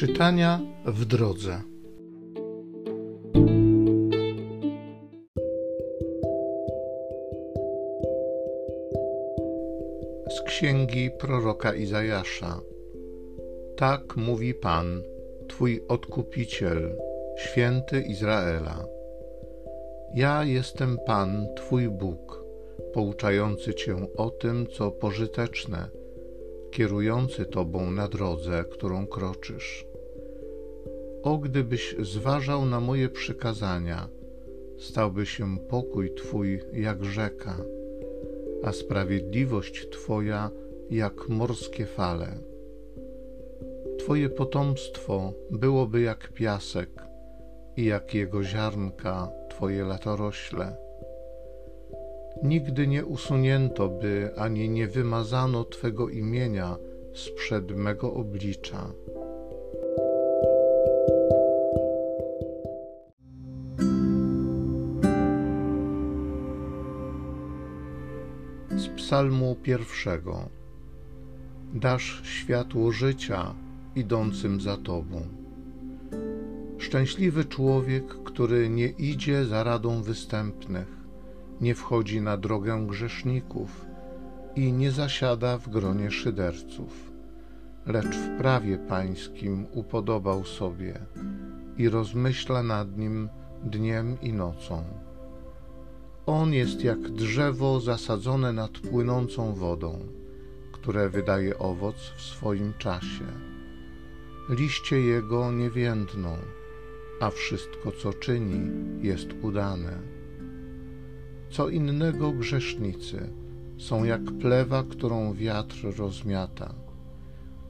Czytania w drodze. Z księgi proroka Izajasza. Tak mówi Pan, Twój odkupiciel, święty Izraela. Ja jestem Pan, Twój Bóg, pouczający Cię o tym, co pożyteczne, kierujący Tobą na drodze, którą kroczysz. O, gdybyś zważał na moje przykazania, stałby się pokój Twój jak rzeka, a sprawiedliwość Twoja jak morskie fale. Twoje potomstwo byłoby jak piasek i jak jego ziarnka Twoje latorośle. Nigdy nie usunięto by ani nie wymazano Twego imienia sprzed mego oblicza. Psalmu pierwszego. Dasz światło życia idącym za Tobą. Szczęśliwy człowiek, który nie idzie za radą występnych, nie wchodzi na drogę grzeszników i nie zasiada w gronie szyderców, lecz w prawie pańskim upodobał sobie i rozmyśla nad nim dniem i nocą. On jest jak drzewo zasadzone nad płynącą wodą, które wydaje owoc w swoim czasie. Liście jego nie więdną, a wszystko, co czyni, jest udane. Co innego grzesznicy są jak plewa, którą wiatr rozmiata,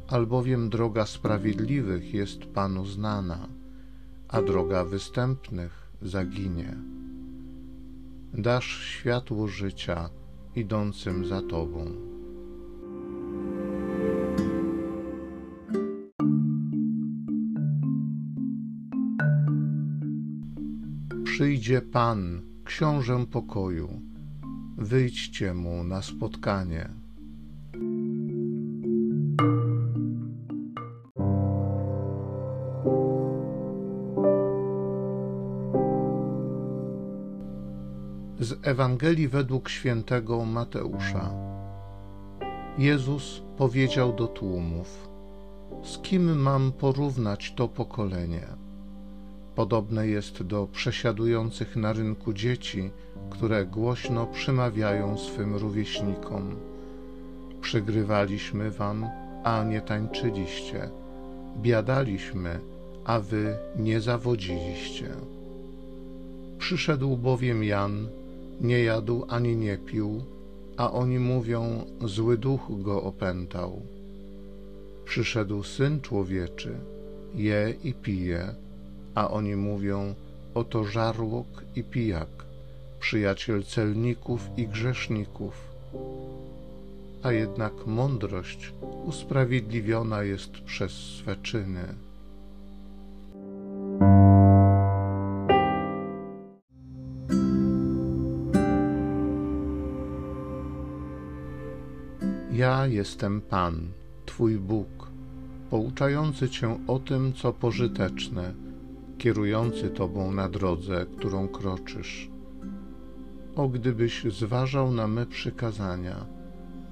albowiem droga sprawiedliwych jest Panu znana, a droga występnych zaginie dasz światło życia idącym za Tobą. Przyjdzie Pan, Książę pokoju, wyjdźcie Mu na spotkanie. Z Ewangelii według świętego Mateusza. Jezus powiedział do tłumów: Z kim mam porównać to pokolenie? Podobne jest do przesiadujących na rynku dzieci, które głośno przymawiają swym rówieśnikom: Przygrywaliśmy wam, a nie tańczyliście, biadaliśmy, a wy nie zawodziliście. Przyszedł bowiem Jan, nie jadł ani nie pił, a oni mówią: Zły duch go opętał. Przyszedł syn człowieczy, je i pije, a oni mówią: Oto żarłok i pijak, przyjaciel celników i grzeszników. A jednak mądrość usprawiedliwiona jest przez swe czyny. Ja jestem Pan, Twój Bóg, pouczający Cię o tym, co pożyteczne, kierujący Tobą na drodze, którą kroczysz. O, gdybyś zważał na me przykazania,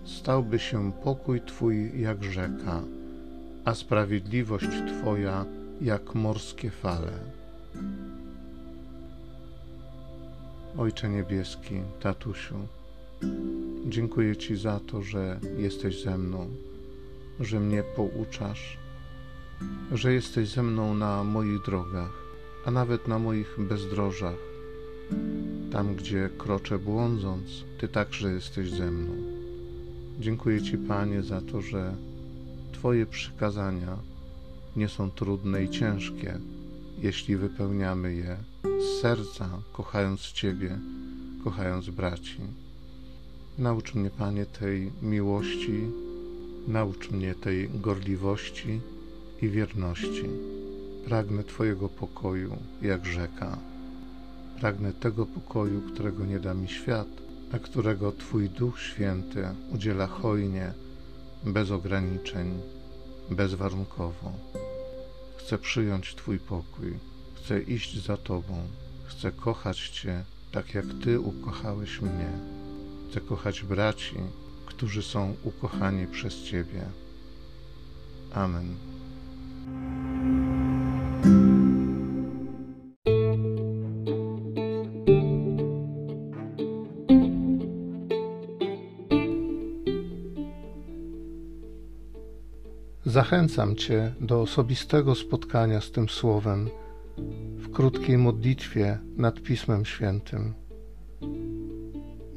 stałby się pokój Twój jak rzeka, a sprawiedliwość Twoja jak morskie fale. Ojcze Niebieski, Tatusiu, Dziękuję Ci za to, że jesteś ze mną, że mnie pouczasz, że jesteś ze mną na moich drogach, a nawet na moich bezdrożach. Tam, gdzie kroczę błądząc, Ty także jesteś ze mną. Dziękuję Ci, Panie, za to, że Twoje przykazania nie są trudne i ciężkie, jeśli wypełniamy je z serca, kochając Ciebie, kochając braci. Naucz mnie, Panie, tej miłości, naucz mnie tej gorliwości i wierności. Pragnę Twojego pokoju jak rzeka. Pragnę tego pokoju, którego nie da mi świat, a którego Twój Duch Święty udziela hojnie, bez ograniczeń, bezwarunkowo. Chcę przyjąć Twój pokój. Chcę iść za Tobą. Chcę kochać Cię tak, jak Ty ukochałeś mnie. Chcę kochać braci, którzy są ukochani przez Ciebie. Amen. Zachęcam Cię do osobistego spotkania z tym Słowem w krótkiej modlitwie nad Pismem Świętym.